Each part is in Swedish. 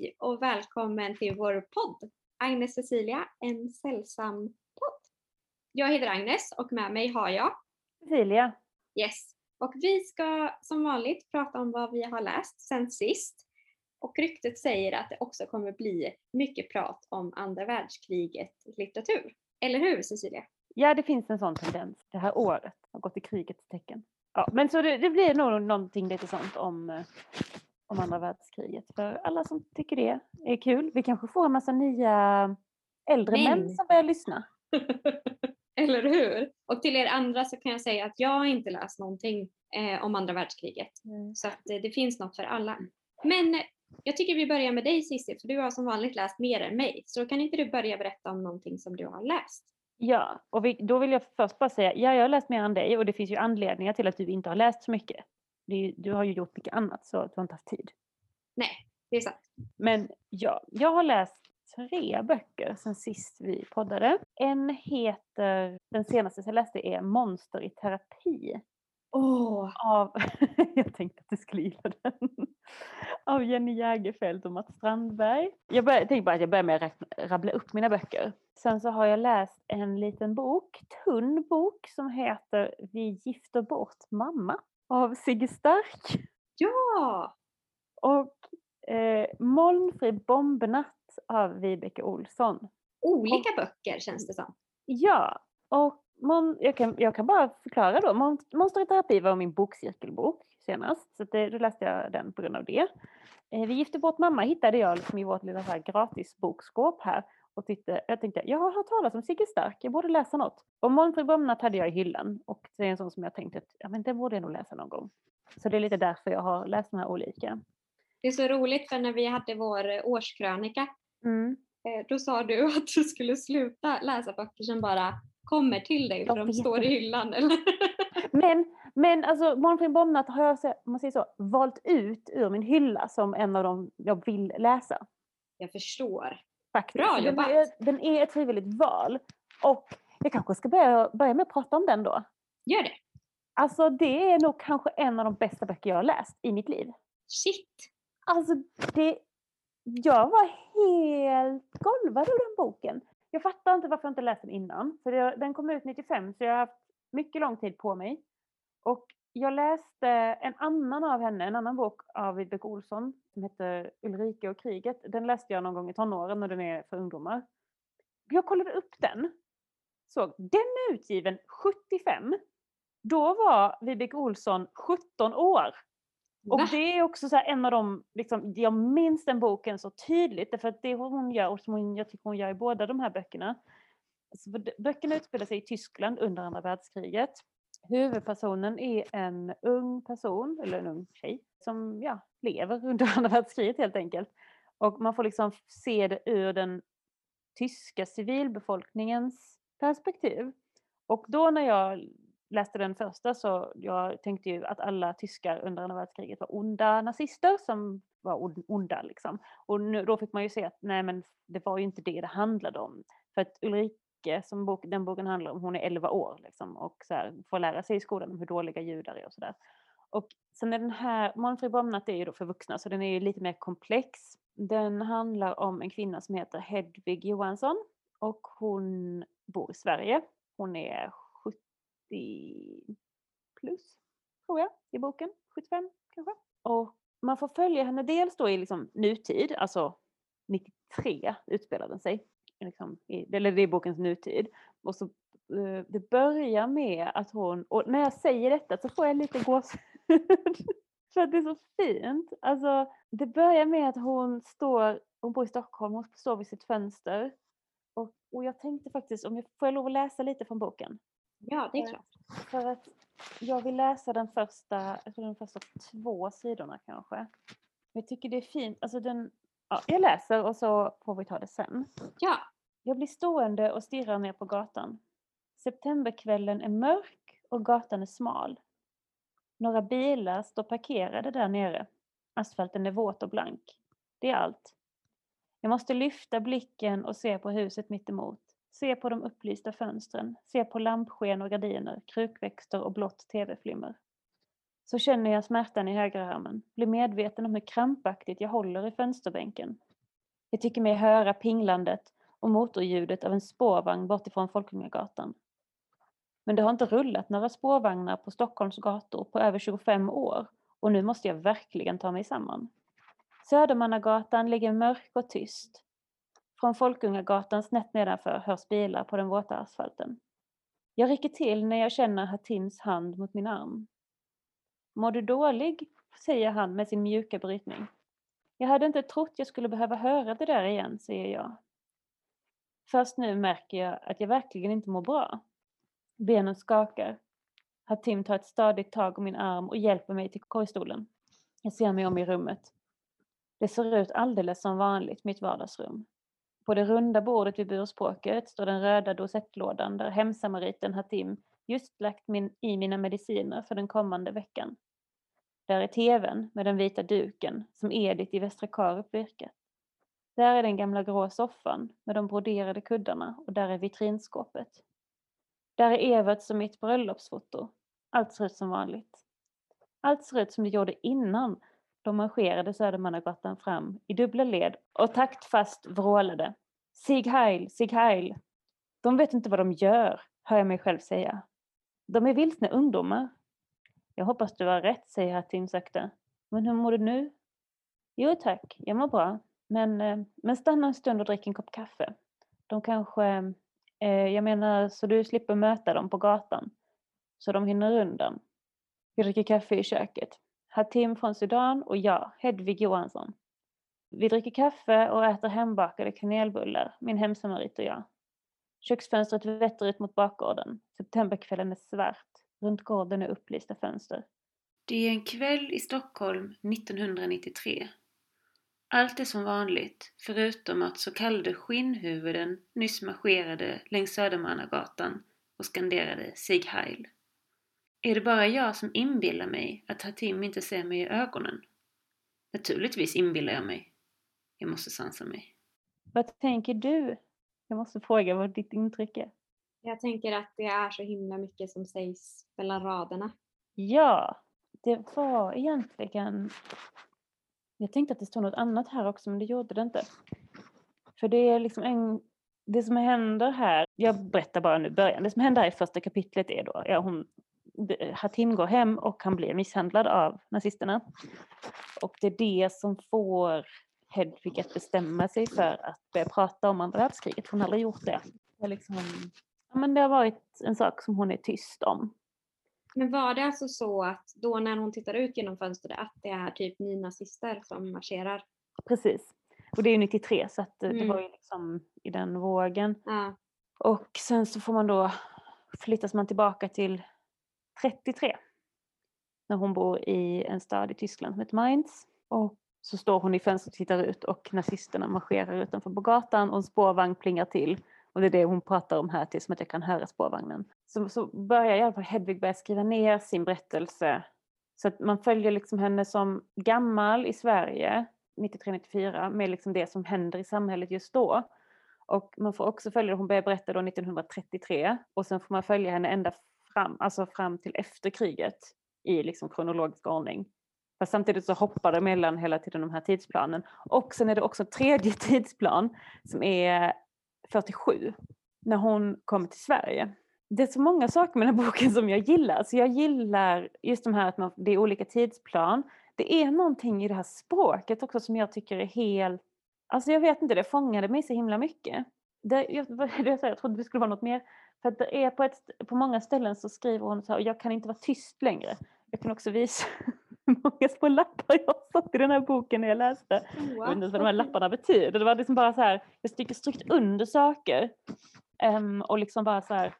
Hej och välkommen till vår podd Agnes Cecilia, en sällsam podd. Jag heter Agnes och med mig har jag Cecilia. Yes. Och vi ska som vanligt prata om vad vi har läst sen sist. Och ryktet säger att det också kommer bli mycket prat om andra världskriget litteratur. Eller hur Cecilia? Ja, det finns en sån tendens. Det här året har gått i krigets tecken. Ja, men så det, det blir nog någonting lite sånt om, eh, om andra världskriget. För alla som tycker det är kul. Vi kanske får en massa nya äldre män, Män. som börjar lyssna. Eller hur? Och till er andra så kan jag säga att jag inte läst någonting eh, om andra världskriget. Så att eh, det finns något för alla. Men eh, jag tycker vi börjar med dig Cissi, för du har som vanligt läst mer än mig. Så kan inte du börja berätta om någonting som du har läst? Ja, och vi, då vill jag först bara säga, ja jag har läst mer än dig och det finns ju anledningar till att du inte har läst så mycket. Är, du har ju gjort mycket annat så du har inte haft tid. Nej, det är sant. Men ja, jag har läst tre böcker sen sist vi poddade. En heter, den senaste jag läste är Monster i terapi. Åh, Av, jag tänkte att du skulle gilla den. Av Jenny Jägerfeld och Mats Strandberg. Jag bör, tänkte bara att jag börjar med att rabbla upp mina böcker. Sen så har jag läst en liten bok, tunn bok, som heter Vi gifter bort mamma av Sigge Stark. ja! Och eh, Molnfri bombnatt av Vibeke Olsson. Olika böcker känns det som. Ja, och Mon, jag, kan, jag kan bara förklara då. Mon, Monster i terapi var min bokcirkelbok senast. Så det, då läste jag den på grund av det. Eh, Vi gifte bort mamma hittade jag liksom i vårt lilla så här gratisbokskåp här. Och tittade, jag tänkte, jag har hört talas om Sigge Stark, jag borde läsa något. Och Molnfri bombnatt hade jag i hyllan. Och det är en sån som jag tänkte att ja, men den borde jag nog läsa någon gång. Så det är lite därför jag har läst de här olika. Det är så roligt för när vi hade vår årskrönika, Mm. eh, då sa du att du skulle sluta läsa böcker som bara kommer till dig för de står i det. hyllan. Eller? Men, men alltså Molnfri bombnatt har jag, man säger så, valt ut ur min hylla som en av dem jag vill läsa. Jag förstår. Faktiskt. Bra den, är, den är ett frivilligt val. Och jag kanske ska börja, börja med att prata om den då. Gör det. Alltså det är nog kanske en av de bästa böcker jag har läst i mitt liv. Shit! Alltså det, jag var helt golvad av den boken. Jag fattar inte varför jag inte läst den innan. För det, den kom ut 95 så jag har haft mycket lång tid på mig. Och jag läste en annan av henne, en annan bok av Vibeke Olsson som heter Ulrika och kriget. Den läste jag någon gång i tonåren och den är för ungdomar. Jag kollade upp den. Så den är utgiven 75. Då var Vibeke Olsson 17 år. Och det är också så en av de, liksom, jag minns den boken så tydligt, därför att det hon gör och som hon, jag tycker hon gör i båda de här böckerna. Alltså, böckerna utspelar sig i Tyskland under andra världskriget. Huvudpersonen är en ung person, eller en ung tjej, som ja, lever under andra världskriget helt enkelt. Och man får liksom se det ur den tyska civilbefolkningens perspektiv. Och då när jag läste den första så jag tänkte ju att alla tyskar under andra världskriget var onda nazister som var onda liksom. Och nu, då fick man ju se att nej men det var ju inte det det handlade om. För att Ulrike, som bok, den boken handlar om, hon är 11 år liksom och så här, får lära sig i skolan om hur dåliga judar är och sådär. Och sen är den här, Molnfri bombnatt är ju då för vuxna så den är ju lite mer komplex. Den handlar om en kvinna som heter Hedvig Johansson och hon bor i Sverige. Hon är 70 plus, tror jag, i boken. 75 kanske. Och man får följa henne dels då i liksom nutid, alltså 93 utspelar den sig. Liksom i, eller det är bokens nutid. Och så, eh, det börjar med att hon, och när jag säger detta så får jag lite gåshud. För att det är så fint. Alltså, det börjar med att hon står, hon bor i Stockholm, hon står vid sitt fönster. Och, och jag tänkte faktiskt, om jag får jag lov att läsa lite från boken? Ja, det är Eh, klart. För att jag vill läsa den första, jag tror de första två sidorna kanske. Jag tycker det är fint, alltså den, ja, jag läser och så får vi ta det sen. Ja. Jag blir stående och stirrar ner på gatan. Septemberkvällen är mörk och gatan är smal. Några bilar står parkerade där nere. Asfalten är våt och blank. Det är allt. Jag måste lyfta blicken och se på huset mitt emot. Se på de upplysta fönstren. Se på lampsken och gardiner, krukväxter och blått tv-flimmer. Så känner jag smärtan i högerarmen. Blir medveten om hur krampaktigt jag håller i fönsterbänken. Jag tycker mig höra pinglandet och motorljudet av en spårvagn bortifrån Folkungagatan. Men det har inte rullat några spårvagnar på Stockholms gator på över 25 år och nu måste jag verkligen ta mig samman. Södermannagatan ligger mörk och tyst. Från Folkungagatan snett nedanför hörs bilar på den våta asfalten. Jag rycker till när jag känner Hatims hand mot min arm. Mår du dålig? säger han med sin mjuka brytning. Jag hade inte trott jag skulle behöva höra det där igen, säger jag. Först nu märker jag att jag verkligen inte mår bra. Benen skakar. Hatim tar ett stadigt tag om min arm och hjälper mig till korgstolen. Jag ser mig om i rummet. Det ser ut alldeles som vanligt, mitt vardagsrum. På det runda bordet vid burspråket står den röda dosettlådan där hemsamariten Hatim just lagt min, i mina mediciner för den kommande veckan. Där är tvn med den vita duken som Edith i Västra Karup virkat. Där är den gamla grå soffan med de broderade kuddarna och där är vitrinskåpet. Där är Everts och mitt bröllopsfoto. Allt ser ut som vanligt. Allt ser ut som det gjorde innan de marscherade Södermannagatan fram i dubbla led och taktfast vrålade. Sig Heil, Sig Heil. De vet inte vad de gör, hör jag mig själv säga. De är vilsna ungdomar. Jag hoppas du har rätt, säger Hatim sakta. Men hur mår du nu? Jo tack, jag mår bra. Men, eh, men stanna en stund och drick en kopp kaffe. De kanske, eh, jag menar så du slipper möta dem på gatan. Så de hinner undan. Vi dricker kaffe i köket. Hatim från Sudan och jag, Hedvig Johansson. Vi dricker kaffe och äter hembakade kanelbullar, min hemsamarit och jag. Köksfönstret vetter ut mot bakgården. Septemberkvällen är svart. Runt gården är upplysta fönster. Det är en kväll i Stockholm 1993. Allt är som vanligt, förutom att så kallade skinnhuvuden nyss marscherade längs Södermannagatan och skanderade Sig Heil. Är det bara jag som inbillar mig att Hatim inte ser mig i ögonen? Naturligtvis inbillar jag mig. Jag måste sansa mig. Vad tänker du? Jag måste fråga vad ditt intryck är. Jag tänker att det är så himla mycket som sägs mellan raderna. Ja, det var egentligen... Jag tänkte att det stod något annat här också, men det gjorde det inte. För det är liksom en... Det som händer här, jag berättar bara nu början, det som händer här i första kapitlet är då, ja, hon, Hatim går hem och han blir misshandlad av nazisterna. Och det är det som får Hedvig att bestämma sig för att börja prata om andra världskriget. Hon har aldrig gjort det. Det, liksom, men det har varit en sak som hon är tyst om. Men var det alltså så att då när hon tittar ut genom fönstret att det är typ nynazister som marscherar? Precis. Och det är ju 93 så att mm. det var ju liksom i den vågen. Ja. Och sen så får man då flyttas man tillbaka till 33 när hon bor i en stad i Tyskland som heter Mainz. Och så står hon i fönstret och tittar ut och nazisterna marscherar utanför på gatan och en spårvagn plingar till. Och det är det hon pratar om här till, som att jag kan höra spårvagnen. Så, så börjar i alla fall Hedvig börja skriva ner sin berättelse. Så att man följer liksom henne som gammal i Sverige, 93-94, med liksom det som händer i samhället just då. Och man får också följa, hon börjar berätta då 1933 och sen får man följa henne ända fram, alltså fram till efter kriget i liksom kronologisk ordning. Fast samtidigt så hoppar det mellan hela tiden de här tidsplanen. Och sen är det också en tredje tidsplan som är 47, när hon kommer till Sverige. Det är så många saker med den här boken som jag gillar. Så jag gillar just de här att man, det är olika tidsplan. Det är någonting i det här språket också som jag tycker är helt... Alltså jag vet inte, det fångade mig så himla mycket. Det, jag, jag trodde det skulle vara något mer. För att det är på, ett, på många ställen så skriver hon så här, jag kan inte vara tyst längre. Jag kan också visa hur många små lappar jag satt i den här boken när jag läste. Jag vet inte vad de här lapparna betyder. Det var liksom bara så här, jag styckade strukit under saker. Um, och liksom bara så här,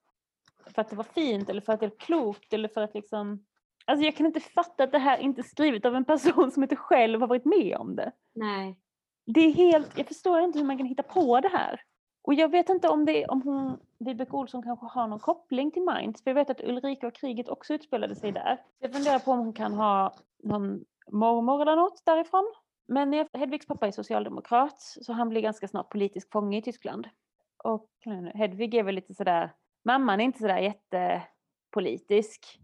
för att det var fint eller för att det är klokt eller för att liksom Alltså jag kan inte fatta att det här inte är skrivet av en person som inte själv har varit med om det. Nej. Det är helt, jag förstår inte hur man kan hitta på det här. Och jag vet inte om, det, om hon, Vibeke Olsson kanske har någon koppling till Minds, för jag vet att Ulrika och kriget också utspelade sig där. Jag funderar på om hon kan ha någon mormor eller något därifrån. Men Hedvigs pappa är socialdemokrat, så han blir ganska snart politisk fånge i Tyskland. Och Hedvig är väl lite sådär, mamman är inte sådär jättepolitisk.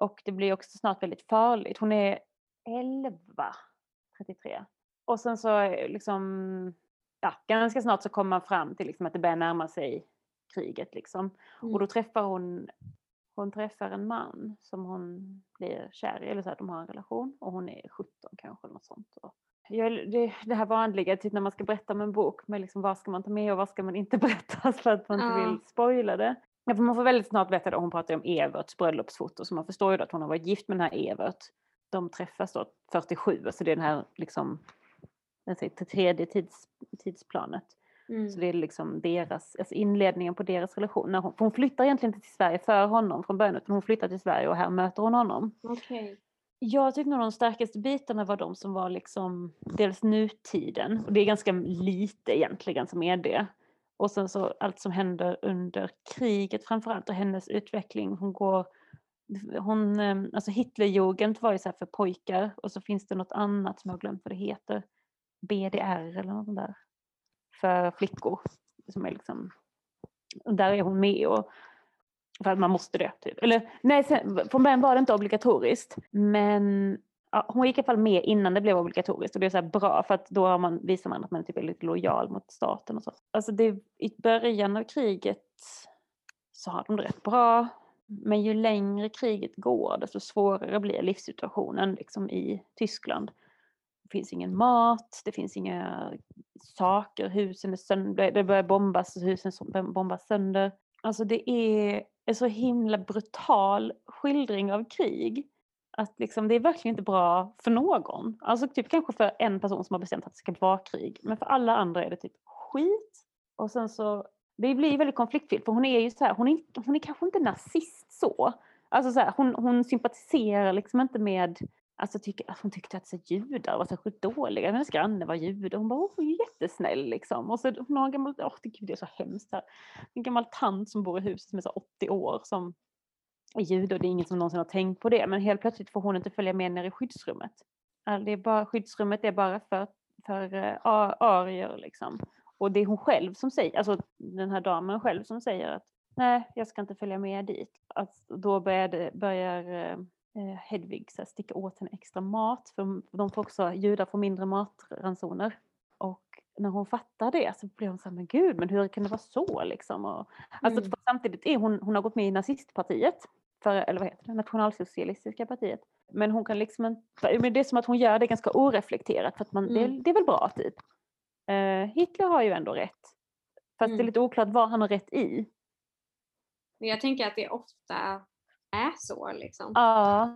Och det blir också snart väldigt farligt. Hon är 11, 33. Och sen så liksom ja, ganska snart så kommer man fram till liksom att det börjar närma sig kriget. Liksom. Mm. Och då träffar hon, hon träffar en man som hon blir kär i, eller så att de har en relation. Och hon är 17 kanske, eller något sånt. Och jag, det, det här vanliga, typ när man ska berätta om en bok, med liksom vad ska man ta med och vad ska man inte berätta för att man inte vill spoila det. Ja, för man får väldigt snart veta att hon pratar om Everts bröllopsfoto, så man förstår ju då att hon har varit gift med den här Evert. De träffas då 47, så det är den här liksom, säger, tredje tids, tidsplanet. Mm. Så det är liksom deras, alltså inledningen på deras relation. När hon, hon flyttar egentligen inte till Sverige för honom från början, utan hon flyttar till Sverige och här möter hon honom. Okej. Jag tyckte nog de starkaste bitarna var de som var liksom dels nutiden, och det är ganska lite egentligen som är det. Och sen så allt som händer under kriget framförallt och hennes utveckling. Hon går, hon, eh, alltså Hitlerjugend var ju så för pojkar och så finns det något annat som jag har glömt vad det heter. BDR eller något sånt där. För flickor. Som är liksom, och där är hon med och för att man måste det. Typ. Eller nej, sen, från början var det inte obligatoriskt. Men ja, hon gick i alla fall med innan det blev obligatoriskt. Och det är så här bra för att då har man, visar man att man typ är lite lojal mot staten och så. Alltså det, i början av kriget så har de det rätt bra. Men ju längre kriget går desto svårare blir livssituationen liksom i Tyskland. Det finns ingen mat, det finns inga saker, husen är sönder, det börjar bombas, husen bombas sönder. Alltså det är en så himla brutal skildring av krig. Att liksom, det är verkligen inte bra för någon. Alltså typ kanske för en person som har bestämt att det ska vara krig. Men för alla andra är det typ skit. Och sen så, det blir väldigt konfliktfyllt för hon är ju så här, hon är, hon är kanske inte nazist så. Alltså så här, hon, hon sympatiserar liksom inte med Alltså tyck, hon tyckte att så judar var särskilt dåliga. Hennes granne var jude. Hon bara, hon är jättesnäll liksom. Och så hon har en gammal, åh gud, det är så hemskt här. En gammal tant som bor i huset som är så 80 år som är jude och det är ingen som någonsin har tänkt på det. Men helt plötsligt får hon inte följa med ner i skyddsrummet. Alltså, det är bara, skyddsrummet är bara för, för uh, arier liksom. Och det är hon själv som säger, alltså den här damen själv som säger att nej, jag ska inte följa med dit. Att då börjar, börjar uh, Hedvig så här, sticka åt henne extra mat. För de får också, judar får mindre matransoner. Och när hon fattar det så blir hon så här, men gud, men hur kan det vara så liksom? Och, alltså, Mm. samtidigt är hon, hon har gått med i nazistpartiet, för, eller vad heter det, nationalsocialistiska partiet. Men hon kan liksom inte, men det är som att hon gör det ganska oreflekterat för att man, det, Mm. det är väl bra typ. Eh, Hitler har ju ändå rätt. Fast det är Mm. lite oklart vad han har rätt i. Men jag tänker att det ofta är så liksom. Ja.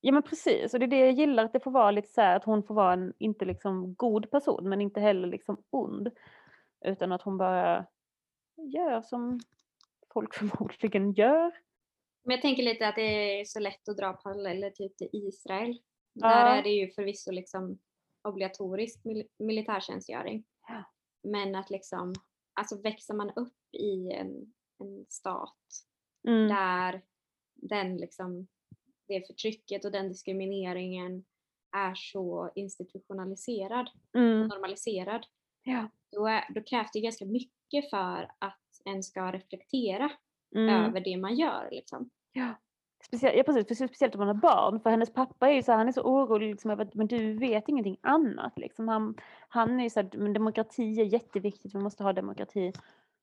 Ja men precis, och det är det jag gillar att det får vara lite så här att hon får vara en, inte liksom god person men inte heller liksom ond. Utan att hon bara gör som folk förmodligen gör. Men jag tänker lite att det är så lätt att dra paralleller typ till Israel. Ja. Där är det ju förvisso liksom obligatorisk mil- militärtjänstgöring. Ja. Men att liksom, alltså växer man upp i en, en stat Mm. där den liksom, det förtrycket och den diskrimineringen är så institutionaliserad och Mm. normaliserad, Ja. då, är, då krävs det ganska mycket för att en ska reflektera Mm. över det man gör. Liksom. Ja. Speciellt, ja, precis, precis, speciellt om man har barn. För hennes pappa är ju så här, han är så orolig liksom, över att men du vet ingenting annat. Liksom. Han, han är ju så här, men demokrati är jätteviktigt, vi måste ha demokrati.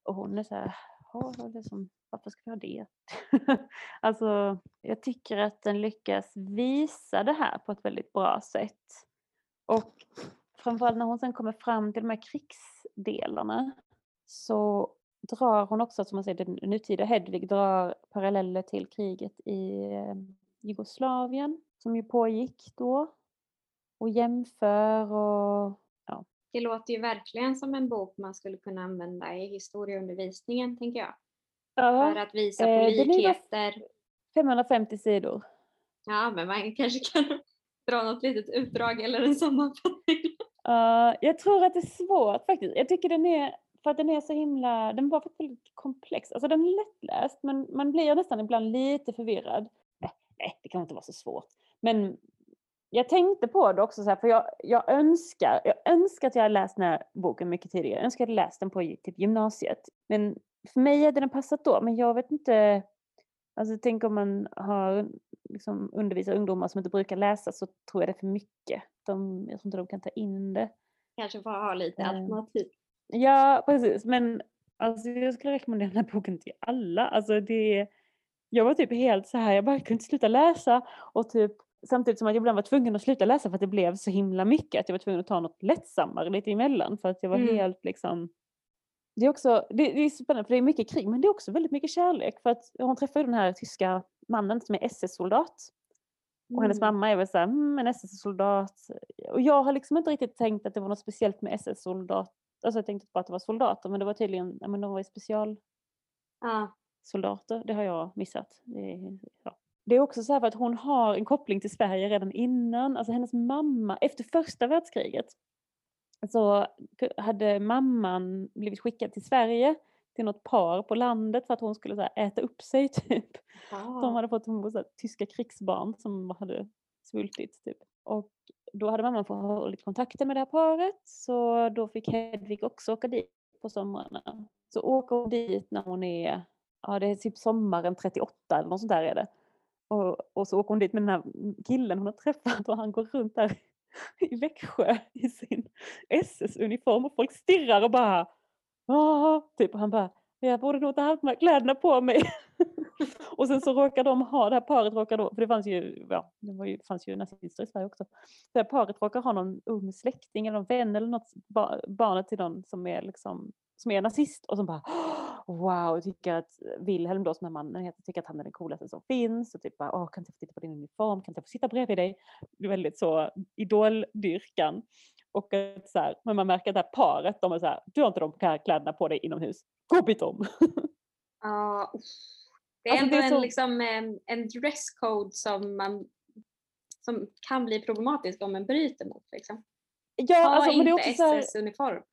Och hon är så här, jaha, liksom, varför ska vi ha det? alltså, jag tycker att den lyckas visa det här på ett väldigt bra sätt. Och framförallt när hon sen kommer fram till de här krigsdelarna så drar hon också, som man säger, den nutida Hedvig drar paralleller till kriget i eh, Jugoslavien som ju pågick då. Och jämför och det låter ju verkligen som en bok man skulle kunna använda i historieundervisningen, tänker jag. För ja, att visa på likheter. 550 sidor. Ja, men man kanske kan dra något litet utdrag eller en sammanfattning. Uh, jag tror att det är svårt faktiskt. Jag tycker den är, för att den är så himla, den var faktiskt väldigt komplex. Alltså den är lättläst men man blir nästan ibland lite förvirrad. Nej, nej det kan inte vara så svårt. Men jag tänkte på det också så här, för jag, jag önskar, jag önskar att jag hade läst den här boken mycket tidigare. Jag önskar att jag hade läst den på typ gymnasiet. Men för mig hade den passat då, men jag vet inte. Alltså tänk om man har liksom undervisar ungdomar som inte brukar läsa så tror jag det är för mycket. De, jag tror inte de kan ta in det. Kanske får ha lite Eh. alternativ. Ja, precis. Men alltså, jag skulle rekommendera den här boken till alla. Alltså, det, jag var typ helt så här, jag bara kunde inte sluta läsa. Och typ, samtidigt som att jag ibland var tvungen att sluta läsa för att det blev så himla mycket. Att jag var tvungen att ta något lättsammare lite emellan. För att jag var Mm. helt liksom... Det är, också, det, det är spännande för det är mycket krig men det är också väldigt mycket kärlek. För att hon träffar ju den här tyska mannen som är SS-soldat. Och hennes Mm. mamma är väl såhär, mm, en SS-soldat. Och jag har liksom inte riktigt tänkt att det var något speciellt med SS-soldat. Alltså jag tänkte bara att det var soldater men det var tydligen, ja men de var ju specialsoldater. Ja. Det har jag missat. Det ja. Det är också så här för att hon har en koppling till Sverige redan innan. Alltså hennes mamma, efter första världskriget så hade mamman blivit skickad till Sverige till något par på landet för att hon skulle så äta upp sig typ. De hade fått var så här, tyska krigsbarn som hade svultit. Typ. Och då hade mamman fått kontakter med det här paret så då fick Hedvig också åka dit på somrarna. Så åker hon dit när hon är, ja det är typ sommaren 38 eller något sånt där är det. Och, och så åker hon dit med den här killen hon har träffat och han går runt där i Växjö i sin SS-uniform och folk stirrar och bara Åh! typ och han bara jag borde nog ta haft de här kläderna på mig. och sen så råkar de ha, det här paret råkar då, för det fanns ju, ja, det var ju, fanns ju nazister i Sverige också. Det här paret råkar ha någon ung släkting eller någon vän eller något, barnet till någon som är liksom, som är nazist och som bara wow, tycker att Wilhelm då som är mannen heter, tycker att han är den coolaste som finns och typ bara, åh kan inte jag få titta på din uniform, kan inte jag få sitta bredvid dig? Det är väldigt så idoldyrkan. Och att så här, men man märker att det här paret, de är så här, du har inte de här kläderna på dig inomhus, gå och byt om. Ja, det är Alltså, ändå är en, så- liksom, en, en dresscode som, man, som kan bli problematisk om man bryter mot. Liksom. Ja, Ha alltså, men det är inte också SS-uniform.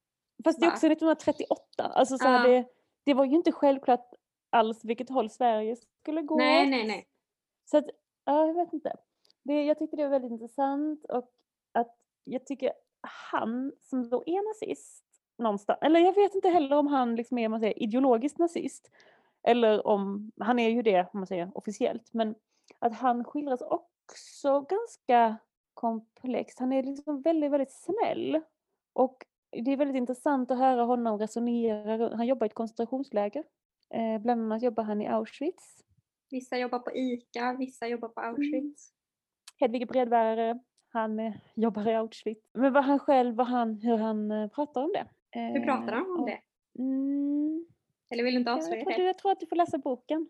Fast det är också 1938. Alltså, så här, det, det var ju inte självklart alls vilket håll Sverige skulle gå Nej, nej, nej. Så att, ja, jag vet inte. Det, jag tyckte det var väldigt intressant och att jag tycker han som då är nazist någonstans, eller jag vet inte heller om han liksom är man säger, ideologisk nazist eller om, han är ju det om man säger officiellt, men att han skildras också ganska komplext. Han är liksom väldigt, väldigt snäll och det är väldigt intressant att höra honom resonera. Han jobbar i ett koncentrationsläger. Eh, bland annat jobbar han i Auschwitz. Vissa jobbar på ICA, vissa jobbar på Mm. Auschwitz. Hedvig är brevbärare, han eh, jobbar i Auschwitz. Men vad han själv, vad han, hur han eh, pratar om det. Hur pratar han om och- det? Mm, Eller vill du inte avslöja tror, det? jag tror att du får läsa boken.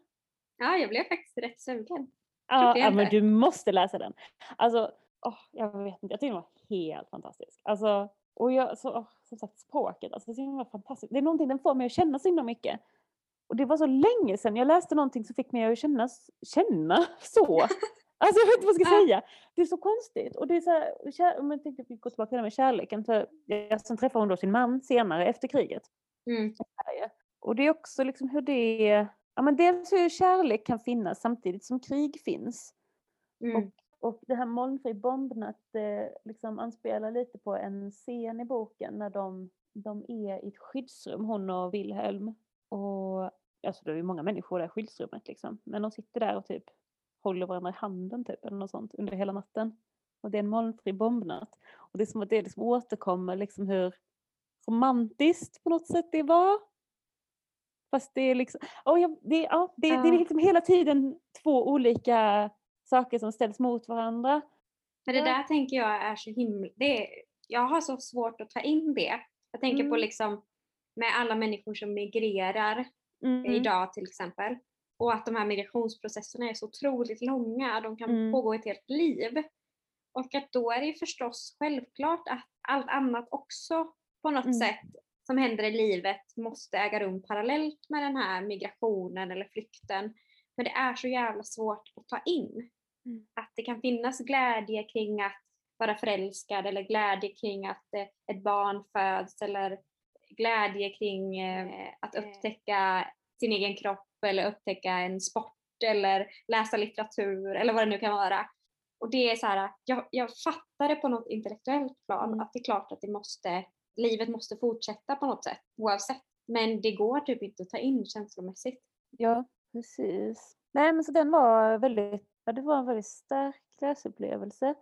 Ja, jag blev faktiskt rätt sugen. Ja, ja, men du måste läsa den. Alltså, åh, jag vet inte, jag tycker den var helt fantastisk. Alltså, och jag, så, åh, som sagt språket, alltså, det var fantastiskt. Det är någonting den får mig att känna så himla mycket. Och det var så länge sedan jag läste någonting som fick mig att känna, känna så. Alltså jag vet inte vad jag ska säga. Det är så konstigt. Och det är så här, kär, om jag tänkte vi går tillbaka till det här med kärleken. För jag, sen träffar hon då sin man senare efter kriget. Mm. Och det är också liksom hur det är, ja men dels hur kärlek kan finnas samtidigt som krig finns. Mm. Och det här molnfri bombnatt eh, liksom anspelar lite på en scen i boken när de, de är i ett skyddsrum, hon och Wilhelm. Och alltså det är ju många människor där i skyddsrummet liksom. Men de sitter där och typ håller varandra i handen typ eller något sånt under hela natten. Och det är en molnfri bombnatt. Och det är som att det liksom återkommer liksom hur romantiskt på något sätt det var. Fast det är liksom, oh ja, det, ja, det, det är liksom hela tiden två olika saker som ställs mot varandra. Men det där tänker jag är så himla... Det är, jag har så svårt att ta in det. Jag tänker på Mm. liksom med alla människor som migrerar Mm. idag till exempel. Och att de här migrationsprocesserna är så otroligt långa. De kan Mm. pågå ett helt liv. Och att då är det ju förstås självklart att allt annat också på något Mm. sätt som händer i livet måste äga rum parallellt med den här migrationen eller flykten. Men det är så jävla svårt att ta in. Mm. Att det kan finnas glädje kring att vara förälskad eller glädje kring att eh, ett barn föds eller glädje kring eh, att upptäcka sin egen kropp eller upptäcka en sport eller läsa litteratur eller vad det nu kan vara. Och det är så här, jag, jag fattar det på något intellektuellt plan Mm. att det är klart att det måste, livet måste fortsätta på något sätt oavsett. Men det går typ inte att ta in känslomässigt. Ja, precis. Nej, men så den var väldigt, ja, det var en väldigt stark läsupplevelse.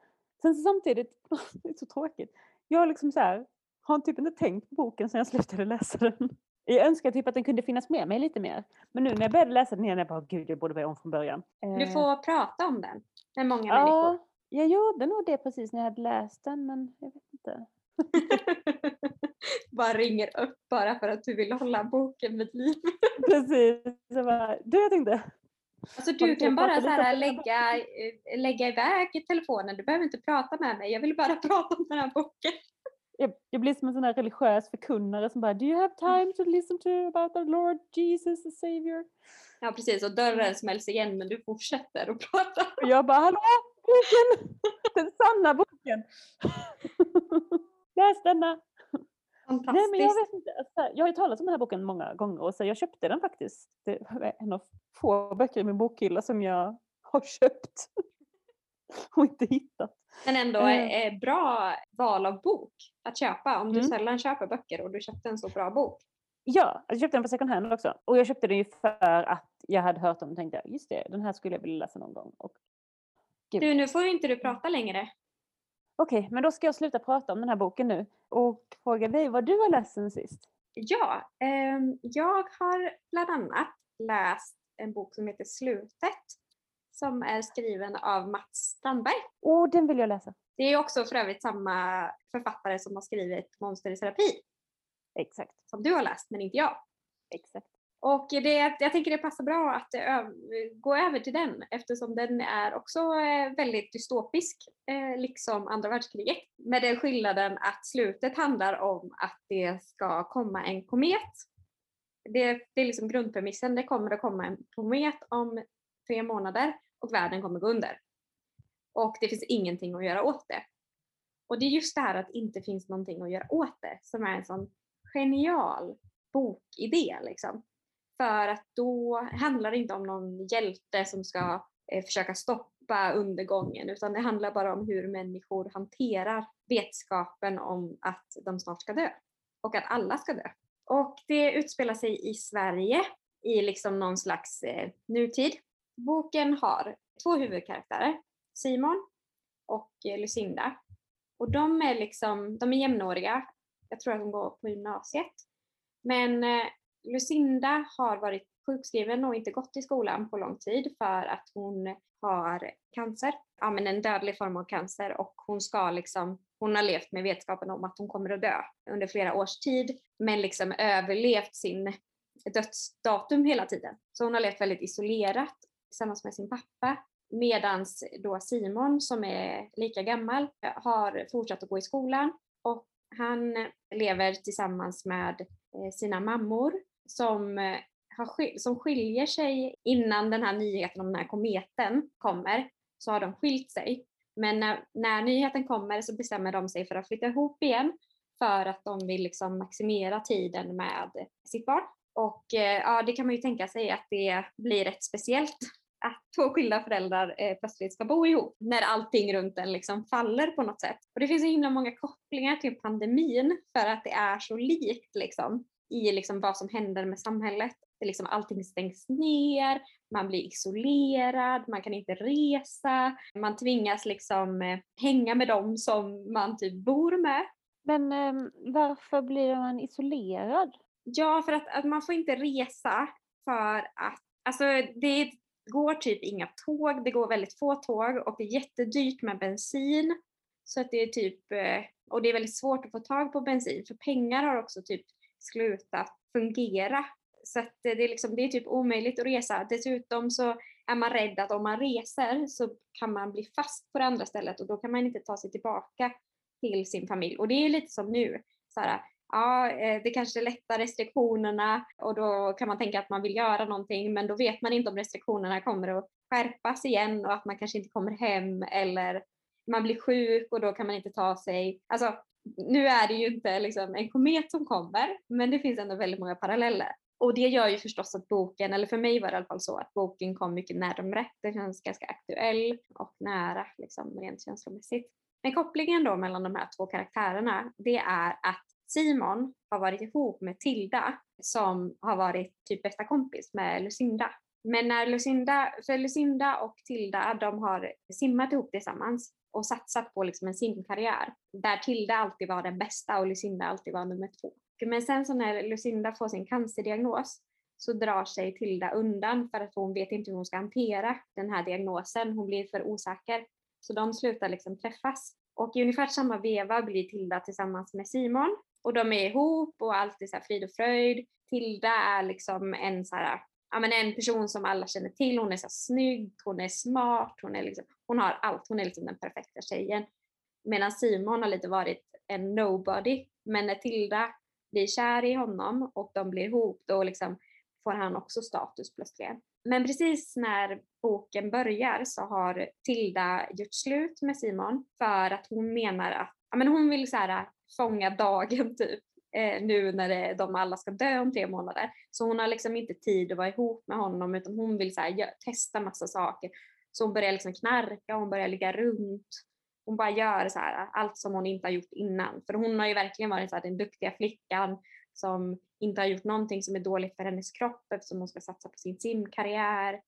Sen samtidigt, det är så tråkigt, jag liksom så här, har typ inte tänkt på boken sedan jag slutade läsa den. Jag önskar typ att den kunde finnas med mig lite mer. Men nu när jag började läsa den igen, jag bara gud jag borde börja om från början. Du Eh, får prata om den med många människor. Ja, jag gjorde nog det precis när jag hade läst den men jag vet inte. bara ringer upp bara för att du vill hålla boken vid liv. Precis. Så bara, du jag tänkte. Alltså du kan bara så här, lägga, eh, lägga iväg telefonen. Du behöver inte prata med mig. Jag vill bara prata om den här boken. Jag, jag blir som en sån här religiös förkunnare som bara Do you have time to listen to about the Lord Jesus the Savior? Ja precis, och dörren smälls igen men du fortsätter att prata. Och jag bara hallå boken! Den sanna boken! Läs denna! Fantastiskt. Nej men jag vet inte. Alltså, jag har ju talat om den här boken många gånger och så jag köpte den faktiskt. Det är en av få böcker i min bokhylla som jag har köpt. och inte hittat. Men ändå Eh. bra val av bok att köpa om du Mm. sällan köper böcker och du köpte en så bra bok. Ja, jag köpte den på second hand också. Och jag köpte den ju för att jag hade hört om och tänkte just det, den här skulle jag vilja läsa någon gång. Och, Gud. Du, nu får ju inte du prata längre. Okej, men då ska jag sluta prata om den här boken nu och fråga dig vad du har läst sen sist. Ja, ehm, jag har bland annat läst en bok som heter Slutet som är skriven av Mats Strandberg. Åh, den vill jag läsa. Det är också för övrigt samma författare som har skrivit Monster i terapi Exakt, som du har läst men inte jag. exakt. Och det, jag tänker det passar bra att eh, ö, gå över till den eftersom den är också eh, väldigt dystopisk, eh, liksom andra världskriget. Med den skillnaden att slutet handlar om att det ska komma en komet. Det, det är liksom grundpremissen, det kommer att komma en komet om tre månader och världen kommer gå under. Och det finns ingenting att göra åt det. Och det är just det här att det inte finns någonting att göra åt det som är en sån genial bokidé. Liksom. För att då handlar det inte om någon hjälte som ska eh, försöka stoppa undergången utan det handlar bara om hur människor hanterar vetskapen om att de snart ska dö. Och att alla ska dö. Och det utspelar sig i Sverige i liksom någon slags eh, nutid. Boken har två huvudkaraktärer, Simon och eh, Lucinda. Och de är liksom, de är jämnåriga. Jag tror att de går på gymnasiet. Men eh, Lucinda har varit sjukskriven och inte gått i skolan på lång tid för att hon har cancer, ja men en dödlig form av cancer. Och hon ska liksom, hon har levt med vetskapen om att hon kommer att dö under flera års tid men liksom överlevt sin dödsdatum hela tiden. Så hon har levt väldigt isolerat tillsammans med sin pappa medans då Simon som är lika gammal har fortsatt att gå i skolan. Och han lever tillsammans med eh, sina mammor som, eh, har, som skiljer sig innan den här nyheten om den här kometen kommer så har de skilt sig. Men när, när nyheten kommer så bestämmer de sig för att flytta ihop igen för att de vill liksom maximera tiden med sitt barn. Och eh, ja, det kan man ju tänka sig att det blir rätt speciellt att två skilda föräldrar eh, plötsligt ska bo ihop när allting runt en liksom faller på något sätt. Och det finns så himla många kopplingar till pandemin för att det är så likt liksom, i liksom vad som händer med samhället. Det liksom, allting stängs ner, man blir isolerad, man kan inte resa, man tvingas liksom eh, hänga med dem som man typ bor med. Men ehm, varför blir man isolerad? Ja, för att, att man får inte resa för att alltså det går typ inga tåg, det går väldigt få tåg och det är jättedyrt med bensin. Så att det är typ, eh, och det är väldigt svårt att få tag på bensin för pengar har också typ slutat fungera. Så att det är, liksom, det är typ omöjligt att resa. Dessutom så är man rädd att om man reser så kan man bli fast på det andra stället och då kan man inte ta sig tillbaka till sin familj. Och det är lite som nu. Så här, ja, eh, det kanske lättar restriktionerna och då kan man tänka att man vill göra någonting men då vet man inte om restriktionerna kommer att skärpas igen och att man kanske inte kommer hem eller man blir sjuk och då kan man inte ta sig. Alltså, nu är det ju inte liksom en komet som kommer men det finns ändå väldigt många paralleller. Och det gör ju förstås att boken, eller för mig var det i alla fall så att boken kom mycket närmre. Den känns ganska aktuell och nära liksom, rent känslomässigt. Men kopplingen då mellan de här två karaktärerna det är att Simon har varit ihop med Tilda som har varit typ bästa kompis med Lucinda. Men när Lucinda, för Lucinda och Tilda de har simmat ihop tillsammans och satsat på liksom en simkarriär där Tilda alltid var den bästa och Lucinda alltid var nummer två. Men sen så när Lucinda får sin cancerdiagnos så drar sig Tilda undan för att hon vet inte hur hon ska hantera den här diagnosen. Hon blir för osäker. Så de slutar liksom träffas. Och i ungefär samma veva blir Tilda tillsammans med Simon och de är ihop och allt är så frid och fröjd. Tilda är liksom en så här, ja men en person som alla känner till. Hon är så snygg, hon är smart, hon, är liksom, hon har allt. Hon är liksom den perfekta tjejen. Medan Simon har lite varit en nobody. Men när Tilda blir kär i honom och de blir ihop då liksom får han också status plötsligt. Men precis när boken börjar så har Tilda gjort slut med Simon för att hon menar att ja, men hon vill så här, äh, fånga dagen typ eh, nu när det, de alla ska dö om tre månader. Så hon har liksom inte tid att vara ihop med honom utan hon vill så här, testa massa saker. Så hon börjar liksom knarka, hon börjar ligga runt. Hon bara gör så här, allt som hon inte har gjort innan. För hon har ju verkligen varit så här, den duktiga flickan som inte har gjort någonting som är dåligt för hennes kropp eftersom hon ska satsa på sin simkarriär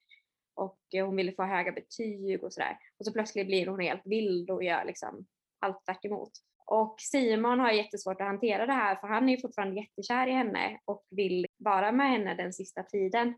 och eh, hon ville få höga betyg och sådär. Och så plötsligt blir hon helt vild och gör liksom allt tvärt emot. Och Simon har jättesvårt att hantera det här för han är fortfarande jättekär i henne och vill vara med henne den sista tiden.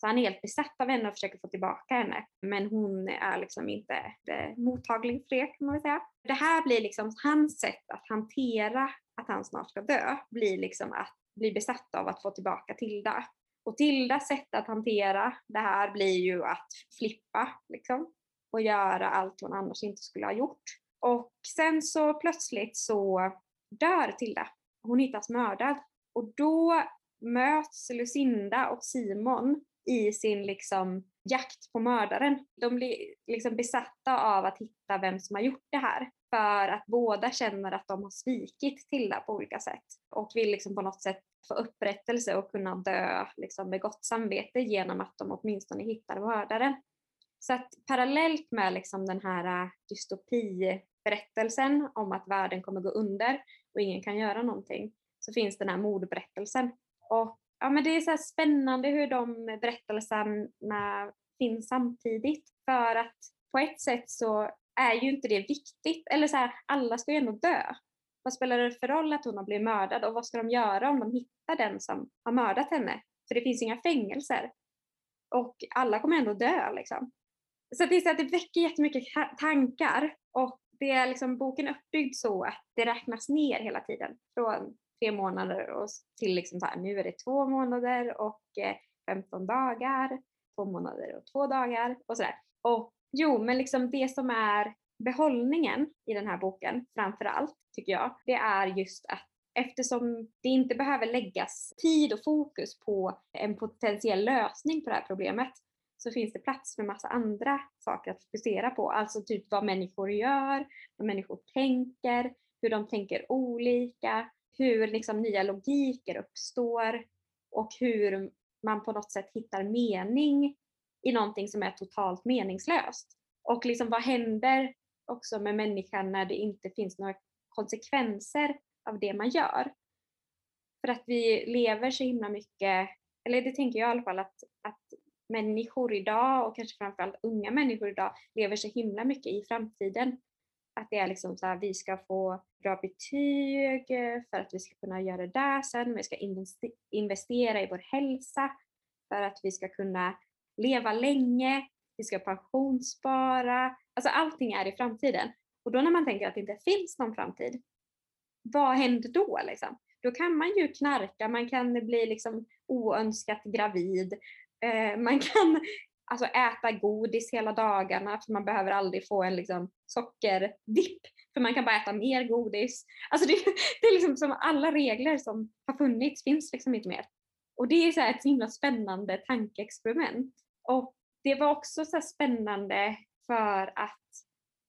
Så han är helt besatt av henne och försöker få tillbaka henne. Men hon är liksom inte eh, mottaglig för det kan man väl säga. Det här blir liksom hans sätt att hantera att han snart ska dö, blir liksom att bli besatt av att få tillbaka Tilda. Och Tildas sätt att hantera det här blir ju att flippa liksom och göra allt hon annars inte skulle ha gjort. Och sen så plötsligt så dör Tilda. Hon hittas mördad. Och då möts Lucinda och Simon i sin liksom jakt på mördaren. De blir liksom besatta av att hitta vem som har gjort det här. För att båda känner att de har svikit Tilda på olika sätt. Och vill liksom på något sätt få upprättelse och kunna dö liksom med gott samvete genom att de åtminstone hittar mördaren. Så att parallellt med liksom den här äh, dystopi berättelsen om att världen kommer gå under och ingen kan göra någonting så finns den här mordberättelsen. Och ja, men det är så spännande hur de berättelserna finns samtidigt. För att på ett sätt så är ju inte det viktigt. Eller så här, alla ska ju ändå dö. Vad spelar det för roll att hon har blivit mördad och vad ska de göra om de hittar den som har mördat henne? För det finns inga fängelser. Och alla kommer ändå dö liksom. Så det, är så att det väcker jättemycket tankar och det är liksom boken uppbyggd så att det räknas ner hela tiden. Från tre månader och till liksom så här, nu är det två månader och eh, 15 dagar, två månader och två dagar och sådär. Och jo, men liksom det som är behållningen i den här boken framför allt, tycker jag, det är just att eftersom det inte behöver läggas tid och fokus på en potentiell lösning på det här problemet så finns det plats för massa andra saker att fokusera på. Alltså typ vad människor gör, vad människor tänker, hur de tänker olika, hur liksom nya logiker uppstår och hur man på något sätt hittar mening i någonting som är totalt meningslöst. Och liksom vad händer också med människan när det inte finns några konsekvenser av det man gör. För att vi lever så himla mycket, eller det tänker jag i alla fall att, att människor idag och kanske framförallt unga människor idag lever så himla mycket i framtiden. Att det är liksom så här, vi ska få bra betyg eh, för att vi ska kunna göra det där sen, vi ska investera i vår hälsa för att vi ska kunna leva länge, vi ska pensionsspara, alltså allting är i framtiden. Och då när man tänker att det inte finns någon framtid, vad händer då liksom? Då kan man ju knarka, man kan bli liksom oönskat gravid, eh, man kan alltså äta godis hela dagarna för man behöver aldrig få en liksom, sockerdipp för man kan bara äta mer godis. Alltså det, det är liksom som alla regler som har funnits finns liksom inte mer. Och det är så ett himla spännande tankeexperiment. Och det var också så spännande för att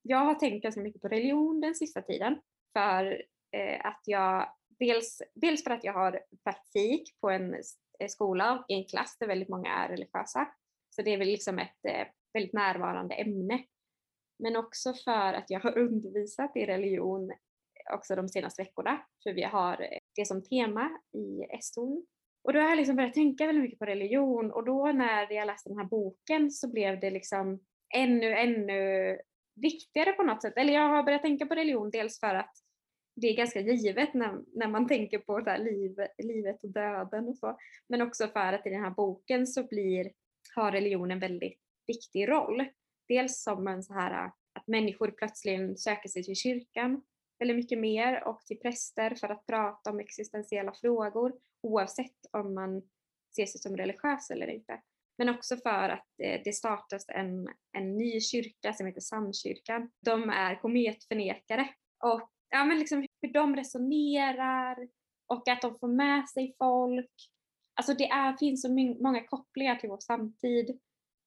jag har tänkt ganska mycket på religion den sista tiden. För eh, att jag, dels, dels för att jag har praktik på en Eh, skola och i en klass där väldigt många är religiösa. Så det är väl liksom ett eh, väldigt närvarande ämne. Men också för att jag har undervisat i religion också de senaste veckorna. För vi har eh, det som tema i SOn. Och då har jag liksom börjat tänka väldigt mycket på religion och då när jag läste den här boken så blev det liksom ännu, ännu viktigare på något sätt. Eller jag har börjat tänka på religion dels för att det är ganska givet när, när man tänker på så liv, livet och döden och så. Men också för att i den här boken så blir, har religion en väldigt viktig roll. Dels som en så här att människor plötsligt söker sig till kyrkan väldigt mycket mer och till präster för att prata om existentiella frågor oavsett om man ser sig som religiös eller inte. Men också för att eh, det startas en, en ny kyrka som heter Samkyrkan. De är kometförnekare och ja, men liksom hur de resonerar och att de får med sig folk. Alltså det är, finns så många kopplingar till vår samtid.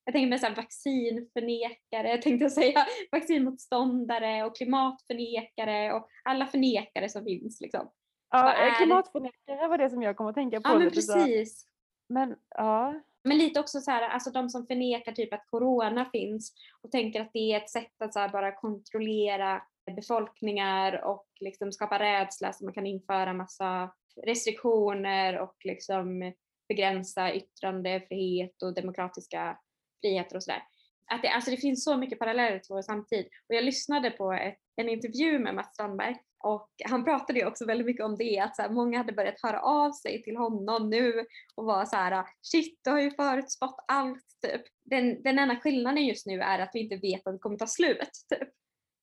Jag tänker mig så här vaccinförnekare, tänkte jag säga, vaccinmotståndare och klimatförnekare och alla förnekare som finns. Liksom. Ja, är... klimatförnekare var det som jag kom att tänka på. Ja, men precis. Så. Men, ja. men lite också så här, alltså de som förnekar typ att corona finns och tänker att det är ett sätt att bara kontrollera befolkningar och liksom skapa rädsla så man kan införa massa restriktioner och liksom begränsa yttrandefrihet och demokratiska friheter och sådär. Att det, alltså det finns så mycket paralleller till vår samtid. Och jag lyssnade på ett, en intervju med Mats Strandberg och han pratade ju också väldigt mycket om det, att så här, många hade börjat höra av sig till honom nu och var så här, shit du har ju förutspått allt typ. Den, den enda skillnaden just nu är att vi inte vet att det kommer ta slut. Typ.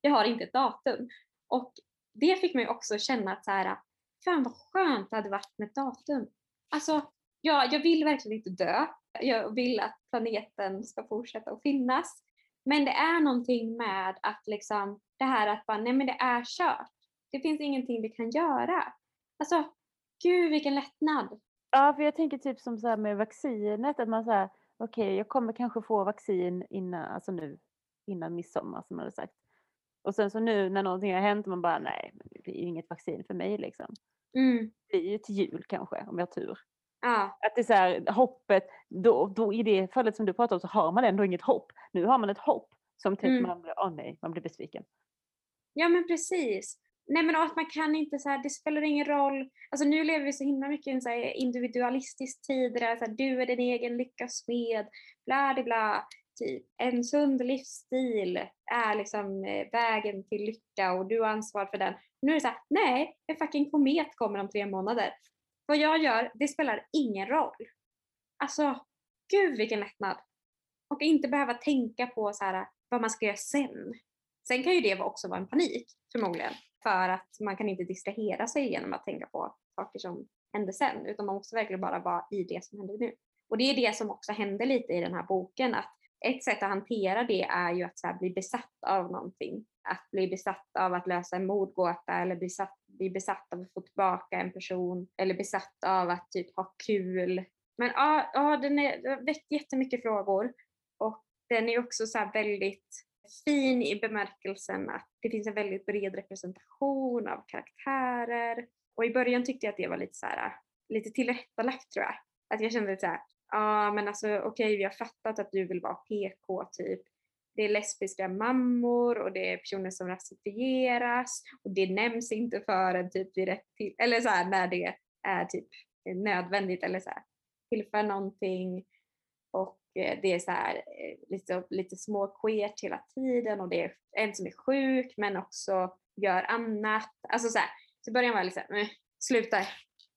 Det har inte ett datum. Och det fick mig också känna att så här, fan vad skönt det hade varit med ett datum. Alltså, ja, jag vill verkligen inte dö. Jag vill att planeten ska fortsätta att finnas. Men det är någonting med att liksom, det här att bara, nej men det är kört. Det finns ingenting vi kan göra. Alltså, gud vilken lättnad. Ja, för jag tänker typ som så här med vaccinet, att man säger okej, okay, jag kommer kanske få vaccin innan, alltså nu, innan midsommar som man hade sagt. Och sen så nu när någonting har hänt, man bara nej, det blir ju inget vaccin för mig liksom. Mm. Det blir ju till jul kanske, om jag har tur. Ja. Att det är så här, hoppet, då, då i det fallet som du pratar om så har man ändå inget hopp. Nu har man ett hopp som typ mm. man blir, åh oh nej, man blir besviken. Ja men precis. Nej men att man kan inte så här, det spelar ingen roll. Alltså nu lever vi så himla mycket i en så individualistisk tid där så här, du är din egen lyckas smed, bla bla bla. Typ. En sund livsstil är liksom eh, vägen till lycka och du har ansvar för den. Nu är det så här, nej, en fucking komet kommer om tre månader. Vad jag gör, det spelar ingen roll. Alltså, gud vilken lättnad. Och inte behöva tänka på så här, vad man ska göra sen. Sen kan ju det också vara en panik förmodligen. För att man kan inte distrahera sig genom att tänka på saker som händer sen. Utan man måste verkligen bara vara i det som händer nu. Och det är det som också händer lite i den här boken. Att ett sätt att hantera det är ju att så bli besatt av någonting. Att bli besatt av att lösa en mordgåta eller bli besatt, bli besatt av att få tillbaka en person eller besatt av att typ ha kul. Men ja, ja den har väckt jättemycket frågor och den är också så väldigt fin i bemärkelsen att det finns en väldigt bred representation av karaktärer. Och i början tyckte jag att det var lite så här, lite tillrättalagt tror jag. Att jag kände så här, ja men alltså okej okay, vi har fattat att du vill vara PK typ. Det är lesbiska mammor och det är personer som rasifieras och det nämns inte förrän typ vid rätt till, eller så här, när det är typ nödvändigt eller så här, tillför någonting och eh, det är så här, eh, lite, lite små queert hela tiden och det är en som är sjuk men också gör annat. Alltså så här, så början var jag liksom, sluta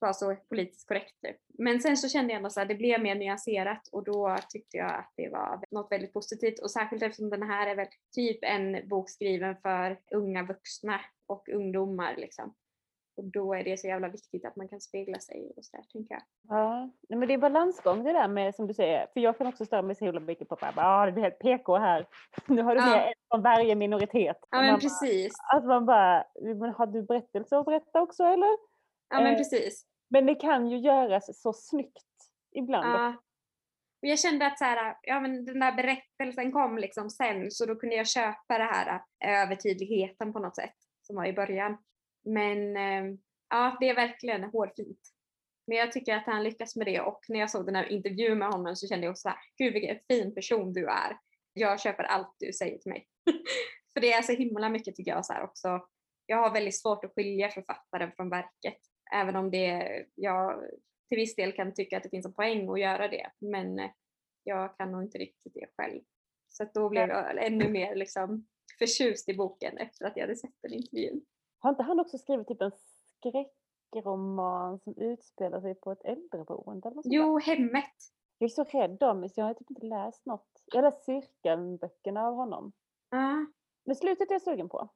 vara så politiskt korrekt. Typ. Men sen så kände jag ändå så att det blev mer nyanserat och då tyckte jag att det var något väldigt positivt och särskilt eftersom den här är väl typ en bok skriven för unga vuxna och ungdomar liksom. Och då är det så jävla viktigt att man kan spegla sig och sådär tänker jag. Ja, men det är balansgång det där med som du säger, för jag kan också störa mig så himla mycket på att ah, det blir helt PK här. Nu har du ja. med en från varje minoritet. Ja men precis. Bara, att man bara, men har du berättelser att berätta också eller? Ja men eh, precis. Men det kan ju göras så snyggt ibland. Ja. Och jag kände att så här, ja, men den där berättelsen kom liksom sen så då kunde jag köpa det här eh, övertydligheten på något sätt som var i början. Men eh, ja, det är verkligen hårfint. Men jag tycker att han lyckas med det och när jag såg den här intervjun med honom så kände jag också så här, gud vilken fin person du är. Jag köper allt du säger till mig. För det är så himla mycket tycker jag så här också. Jag har väldigt svårt att skilja författaren från verket. Även om det, jag till viss del kan tycka att det finns en poäng att göra det men eh, jag kan nog inte riktigt det själv. Så då blev jag ännu mer liksom förtjust i boken efter att jag hade sett den intervjun. Har inte han också skrivit typ en skräckroman som utspelar sig på ett äldreboende? Eller något? Jo, Hemmet. Jag är så rädd om så jag har typ inte läst något. Jag har läst Cirkeln-böckerna av honom. Ja, Men slutet är jag sugen på.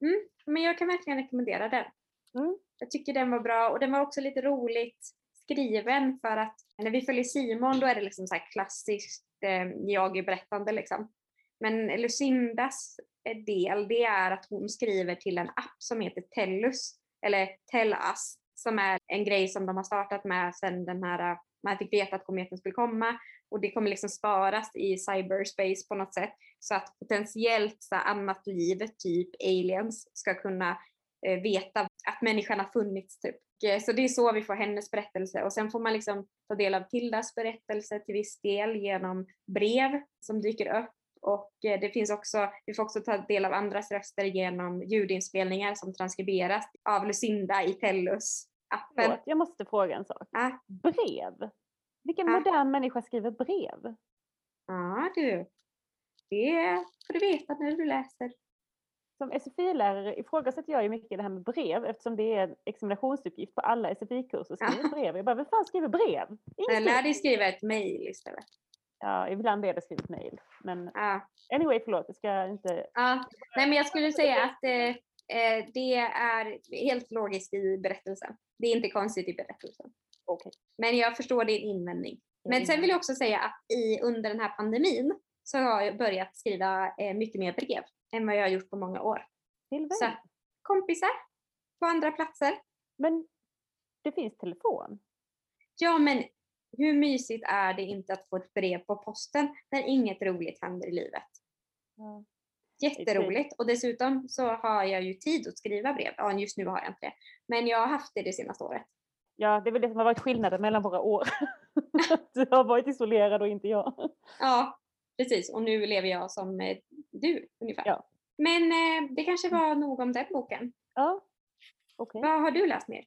mm, men jag kan verkligen rekommendera den. Mm. Jag tycker den var bra och den var också lite roligt skriven för att när vi följer Simon då är det liksom så här klassiskt eh, jag berättande liksom. Men Lucindas eh, del det är att hon skriver till en app som heter Tellus eller Tell Us som är en grej som de har startat med sedan den här eh, man fick veta att kometen skulle komma och det kommer liksom sparas i cyberspace på något sätt så att potentiellt så annat liv, typ aliens, ska kunna eh, veta att människan har funnits typ. Eh, Så det är så vi får hennes berättelse och sen får man liksom ta del av Tildas berättelse till viss del genom brev som dyker upp och eh, det finns också, vi får också ta del av andras röster genom ljudinspelningar som transkriberas av Lucinda i Tellus appen. Jag måste fråga en sak. Ja, Brev? Vilken Ja. modern människa skriver brev? ja du, det får du veta när du läser. Som SFI-lärare ifrågasätter jag ju mycket det här med brev eftersom det är en examinationsuppgift på alla SFI-kurser. Skriva brev. Jag bara, vem fan skriver brev? Ingen lär dig skriva ett mejl istället. Ja, ibland är det skrivet mejl. Men Ja. anyway, förlåt, jag ska inte... Ja, nej men jag skulle säga att eh, eh, det är helt logiskt i berättelsen. Det är inte konstigt i berättelsen. Okej. Men jag förstår din invändning. Men sen vill jag också säga att i, under den här pandemin så har jag börjat skriva eh, mycket mer brev än vad jag har gjort på många år. Till vem? Så kompisar på andra platser. Men det finns telefon. Ja, men hur mysigt är det inte att få ett brev på posten när inget roligt händer i livet? Ja. Jätteroligt och dessutom så har jag ju tid att skriva brev. Ja, just nu har jag inte det. Men jag har haft det det senaste året. Ja, det är väl det som har varit skillnaden mellan våra år. Du har varit isolerad och inte jag. Ja, precis. Och nu lever jag som eh, du ungefär. Ja. Men eh, det kanske var nog om den boken. Ja, okej. Vad har du läst mer?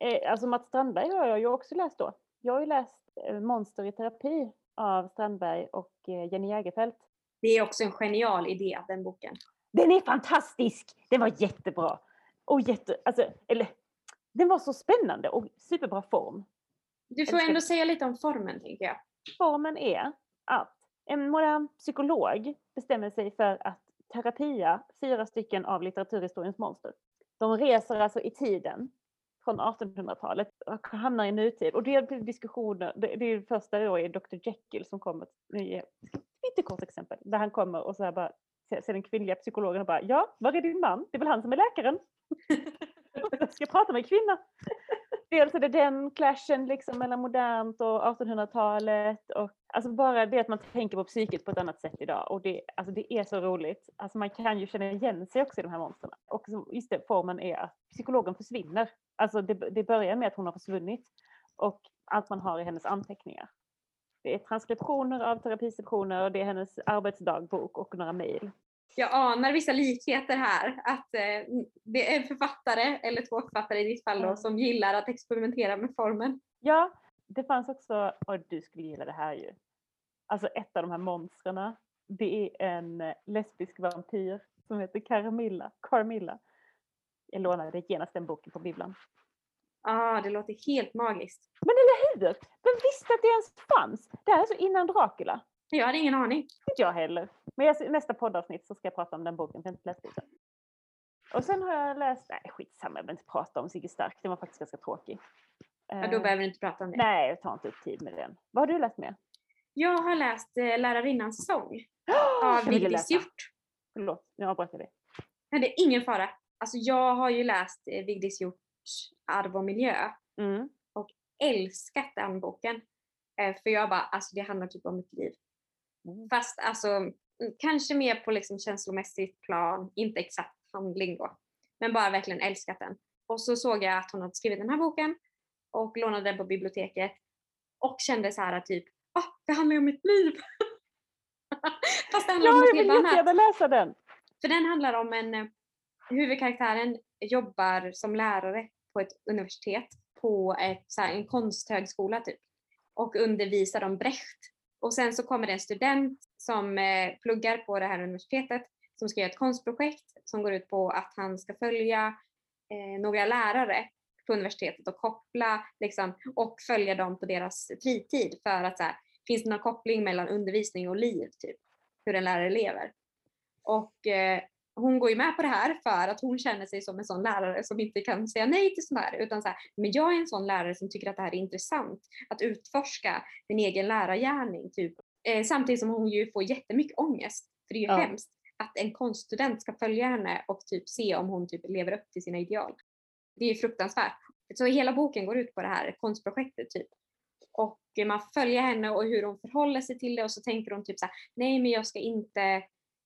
Eh, alltså Mats Strandberg har jag ju också läst då. Jag har ju läst eh, Monster i terapi av Strandberg och eh, Jenny Jägerfeld. Det är också en genial idé, den boken. Den är fantastisk! Den var jättebra. Och jätte, alltså, eller, den var så spännande och superbra form. Du får ändå säga lite om formen, tänker jag. Formen är att en modern psykolog bestämmer sig för att terapia fyra stycken av litteraturhistoriens monster. De reser alltså i tiden från 1800-talet och hamnar i nutid. Och det blir diskussioner, det, det är det första då är Dr Jekyll som kommer, nu ger ett kort exempel, där han kommer och så här bara ser ser den kvinnliga psykologen och bara ja, var är din man? Det är väl han som är läkaren? Jag ska prata med en kvinna. Dels är det den clashen liksom mellan modernt och 1800-talet. Och, alltså bara det att man tänker på psyket på ett annat sätt idag. Och det, alltså det är så roligt. Alltså man kan ju känna igen sig också i de här monstren. Och just det, formen är att psykologen försvinner. Alltså det, det börjar med att hon har försvunnit. Och allt man har i hennes anteckningar. Det är transkriptioner av terapisessioner och det är hennes arbetsdagbok och några mejl. Jag anar vissa likheter här. Att eh, det är en författare, eller två författare i ditt fall då, som gillar att experimentera med formen. Ja, det fanns också, och du skulle gilla det här ju. Alltså ett av de här monstren, det är en eh, lesbisk vampyr som heter Carmilla. Carmilla. Jag lånade genast den boken på bibblan. ah, det låter helt magiskt. Men eller hur? Vem visste att det ens fanns? Det här är så innan Dracula. Jag hade ingen aning. Inte jag heller. Men jag, nästa poddavsnitt så ska jag prata om den boken, för jag inte läst den. Och sen har jag läst, nej skitsamma, jag behöver inte prata om Sigge Stark, den var faktiskt ganska tråkig. Ja, då Eh, behöver du inte prata om det. Nej, jag tar inte upp tid med den. Vad har du läst med? Jag har läst eh, Lärarinnans sång av Vigdis. Hjort. Förlåt, nu avbröt jag dig. Men det är ingen fara. Alltså jag har ju läst eh, Vigdis Hjorts Arv och miljö. Mm. Älskat den boken. Eh, för jag bara, alltså det handlar typ om mitt liv. Fast alltså mm, kanske mer på liksom känslomässigt plan, inte exakt handling då. Men bara verkligen älskat den. Och så såg jag att hon hade skrivit den här boken och lånade den på biblioteket. Och kände så här typ, ah, det handlar ju om mitt liv. Fast det handlar om Ja, något jag vill jättegärna läsa den. För den handlar om en, eh, huvudkaraktären jobbar som lärare på ett universitet på ett, så här, en konsthögskola typ och undervisar om Brecht. Och sen så kommer det en student som eh, pluggar på det här universitetet som ska göra ett konstprojekt som går ut på att han ska följa eh, några lärare på universitetet och koppla liksom, och följa dem på deras fritid för att så här, finns det någon koppling mellan undervisning och liv, typ hur en lärare lever. Och eh, hon går ju med på det här för att hon känner sig som en sån lärare som inte kan säga nej till sånt här utan så här, men jag är en sån lärare som tycker att det här är intressant att utforska min egen lärargärning typ. Eh, samtidigt som hon ju får jättemycket ångest för det är ju Ja. hemskt att en konststudent ska följa henne och typ se om hon typ lever upp till sina ideal. Det är ju fruktansvärt. Så hela boken går ut på det här konstprojektet typ. Och man följer henne och hur hon förhåller sig till det och så tänker hon typ så här, nej men jag ska inte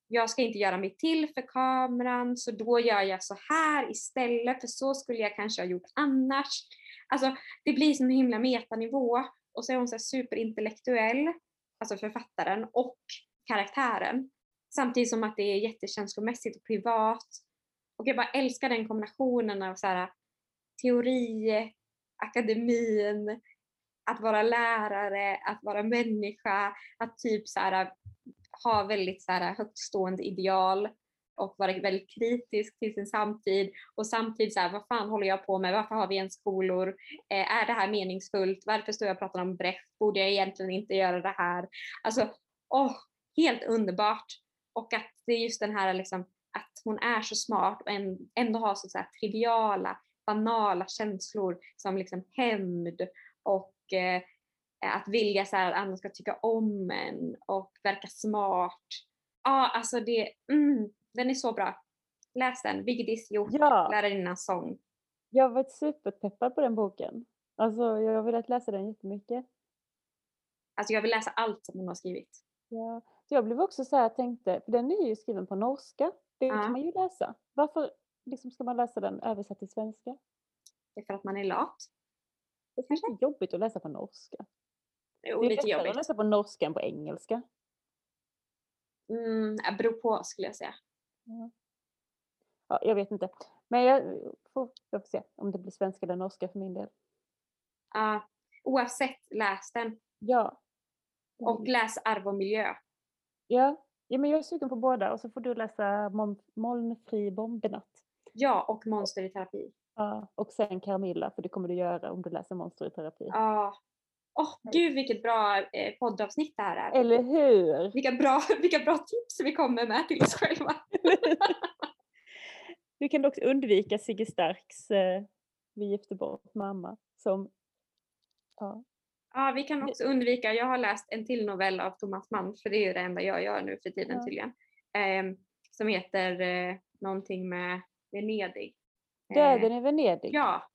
jag ska inte göra mig till för kameran så då gör jag så här istället för så skulle jag kanske ha gjort annars. Alltså det blir som en himla metanivå och så är hon så här superintellektuell, alltså författaren och karaktären. Samtidigt som att det är jättekänslomässigt och privat. Och jag bara älskar den kombinationen av så här, teori, akademin, att vara lärare, att vara människa, att typ så här, ha väldigt så här, högtstående ideal och vara väldigt kritisk till sin samtid. Och samtidigt så här, vad fan håller jag på med, varför har vi ens skolor, eh, är det här meningsfullt, varför står jag och pratar om Brecht, borde jag egentligen inte göra det här? Alltså, åh, helt underbart. Och att det är just den här liksom, att hon är så smart och ändå har så, så här, triviala, banala känslor som liksom hämnd och eh, att vilja så här, att andra ska tycka om en och verka smart. Ja, alltså det, mm, den är så bra. Läs den, Vigdis Hjort, Ja, Lärarinnans sång. jag har varit superpeppad på den boken. Alltså jag har velat läsa den jättemycket. Alltså jag vill läsa allt som hon har skrivit. Ja. Så jag blev också så här, tänkte, för den är ju skriven på norska. Det Ja. kan man ju läsa. Varför liksom ska man läsa den översatt till svenska? Det är för att man är lat. Det är kanske jobbigt att läsa på norska. Det är lite jobbigt. att läsa på norska än på engelska. Mm, det beror på skulle jag säga. Ja, jag vet inte. Men jag får, jag får se om det blir svenska eller norska för min del. Ja, oavsett, läs den. Ja. Och läs Arv och miljö. Ja. ja, men jag är sugen på båda och så får du läsa Moln, Molnfri bombenatt. Ja, och Monster i terapi. Ja, och sen Carmilla, för det kommer du göra om du läser Monster i terapi. Ja. Åh, gud vilket bra eh, poddavsnitt det här är. Eller hur? Vilka bra, vilka bra tips vi kommer med till oss själva. Du kan också undvika Sigge Starks eh, Vi gifte bort mamma. Som, ja. Ja, vi kan också undvika, jag har läst en till novell av Thomas Mann, för det är ju det enda jag gör nu för tiden Ja. tydligen. Ehm, som heter eh, någonting med Venedig. Eh, Döden i Venedig. Ja,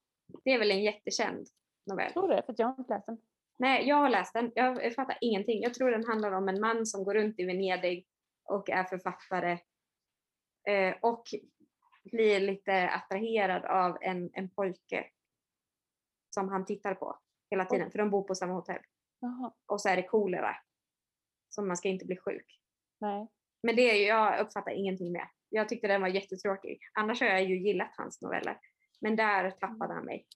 det är väl en jättekänd novell. Jag tror det, för jag har inte läst den. Nej, jag har läst den. Jag fattar ingenting. Jag tror den handlar om en man som går runt i Venedig och är författare eh, och blir lite attraherad av en, en pojke som han tittar på hela tiden, för de bor på samma hotell. Jaha, Och så är det kolera. Så man ska inte bli sjuk. nej. Men det är ju, jag uppfattar ingenting med. Jag tyckte den var jättetråkig. Annars har jag ju gillat hans noveller. Men där tappade han mig.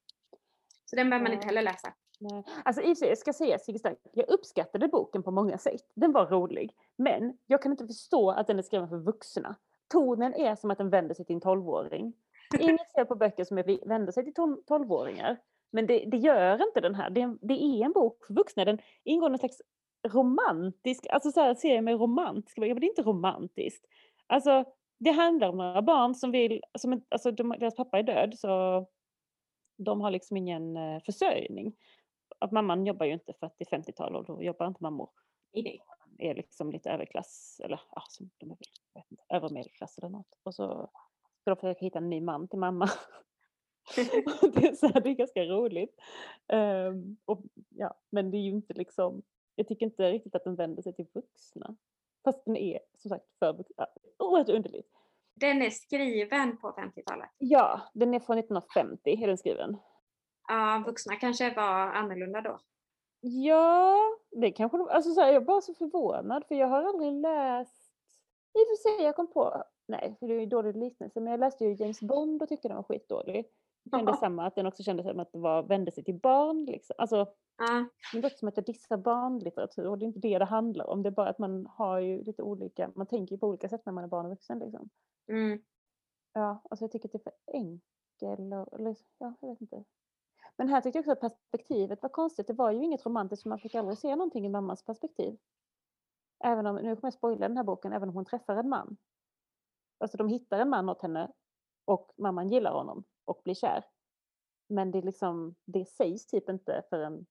Så den behöver man inte heller läsa. Nej. Alltså i och för sig, jag ska säga Sigge jag uppskattade boken på många sätt. Den var rolig. Men jag kan inte förstå att den är skriven för vuxna. Tonen är som att den vänder sig till en tolvåring. Inget fel på böcker som är- vänder sig till tolvåringar. Men det, det gör inte den här. Det är, en, det är en bok för vuxna. Den ingår någon slags romantisk, alltså så här serie med romantisk, men det är inte romantiskt. Alltså det handlar om några barn som vill, som, alltså de, deras pappa är död så de har liksom ingen eh, försörjning. Att mamman jobbar ju inte för att det är 50-tal och då jobbar inte mammor. Nej. Är liksom lite överklass eller ja, som de är vet inte, övermedelklass eller något. Och så ska de försöka hitta en ny man till mamma. Det, är så här, det är ganska roligt. Ehm, och, ja, men det är ju inte liksom, jag tycker inte riktigt att den vänder sig till vuxna. Fast den är som sagt för vuxna. Oerhört underligt. Den är skriven på 50-talet. Ja, den är från 1950 är den skriven. Ja, vuxna kanske var annorlunda då. Ja, det kanske de, alltså så här, jag är bara så förvånad för jag har aldrig läst, i och för sig jag kom på, nej för det är ju dålig liknelse, men jag läste ju James Bond och tyckte den var skitdålig. kände samma, att den också kändes som att det var, vände sig till barn. Liksom. Alltså, Ja, det låter som att jag dissar barnlitteratur och det är inte det det handlar om. Det är bara att man har ju lite olika, man tänker ju på olika sätt när man är barn och vuxen. Liksom. mm. Ja, alltså jag tycker att det är för enkel och, eller, ja, jag vet inte. Men här tyckte jag också att perspektivet var konstigt. Det var ju inget romantiskt, för man fick aldrig se någonting i mammas perspektiv. Även om, nu kommer jag spoila den här boken, även om hon träffar en man. Alltså de hittar en man åt henne och mamman gillar honom och blir kär. Men det, liksom, det sägs typ inte förrän...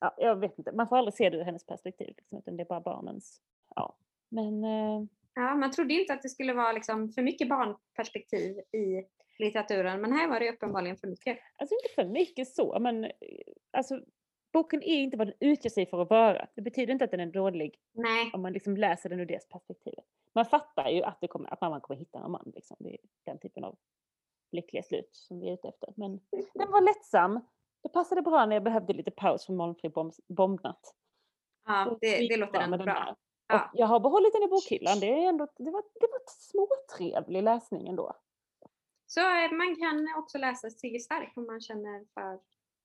Ja, jag vet inte, man får aldrig se det ur hennes perspektiv. Liksom, utan det är bara barnens. Ja. Men eh, ja, man trodde inte att det skulle vara liksom för mycket barnperspektiv i litteraturen, men här var det uppenbarligen för mycket. Alltså inte för mycket så, men eh, alltså, boken är inte vad den utger sig för att vara. Det betyder inte att den är dålig Nej, om man liksom läser den ur det perspektivet. Man fattar ju att, det kommer, att mamman kommer hitta en man. Liksom. Det är den typen av lyckliga slut som vi är ute efter. Men den var lättsam. Det passade bra när jag behövde lite paus från molnfri bomb, bombnatt. ja, det, det låter ändå bra. Ja. Jag har behållit den i bokhyllan. Det, är ändå, det, var, det var småtrevlig läsning ändå. Så man kan också läsa Sigge Stark om man känner för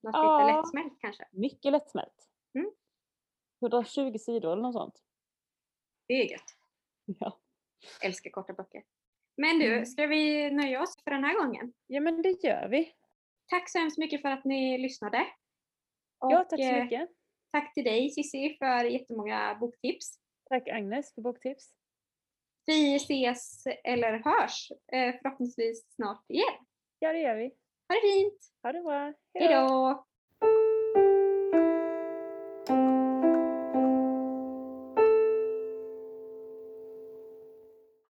något Ja. lite lättsmält kanske. Mycket lättsmält. Mm. 120 sidor eller något sånt. Det är gött. Ja. Älskar korta böcker. Men du, Mm. ska vi nöja oss för den här gången? ja, men det gör vi. Tack så hemskt mycket för att ni lyssnade. Och, ja, tack så eh, mycket. Tack till dig Cissi för jättemånga boktips. Tack Agnes för boktips. Vi ses eller hörs eh, förhoppningsvis snart igen. Ja, det gör vi. Ha det fint! Ha det bra. Hej då!